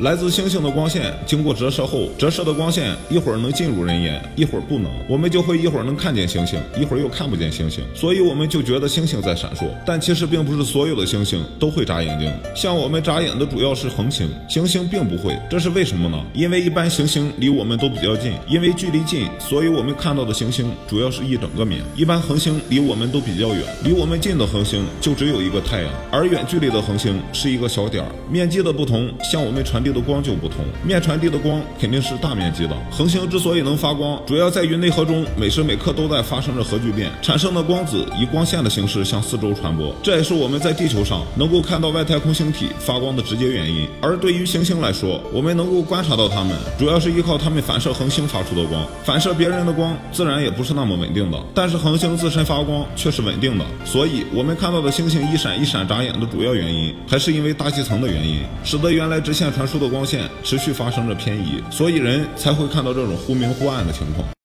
来自星星的光线经过折射后，折射的光线一会儿能进入人眼，一会儿不能，我们就会一会儿能看见星星，一会儿又看不见星星，所以我们就觉得星星在闪烁。但其实并不是所有的星星都会眨眼睛，像我们眨眼的主要是恒星，行星并不会，这是为什么呢？因为一般行星离我们都比较近，因为距离近，所以我们看到的行星主要是一整个面。一般恒星离我们都比较远，离我们近的恒星就只有一个太阳，而远距离的恒星是一个小点儿。面积的不同，向我们传递的光就不同。面传递的光肯定是大面积的。恒星之所以能发光，主要在于内核中每时每刻都在发生着核聚变，产生的光子以光线的形式向四周传播。这也是我们在地球上能够看到外太空星体发光的直接原因。而对于行星来说，我们能够观察到它们，主要是依靠它们反射恒星发出的光。反射别人的光，自然也不是那么稳定的。但是恒星自身发光却是稳定的，所以我们看到的星星一闪一闪眨眼的主要原因，还是因为大气层的原因，使得原来直线传输的光线持续发生着偏移，所以人才会看到这种忽明忽暗的情况。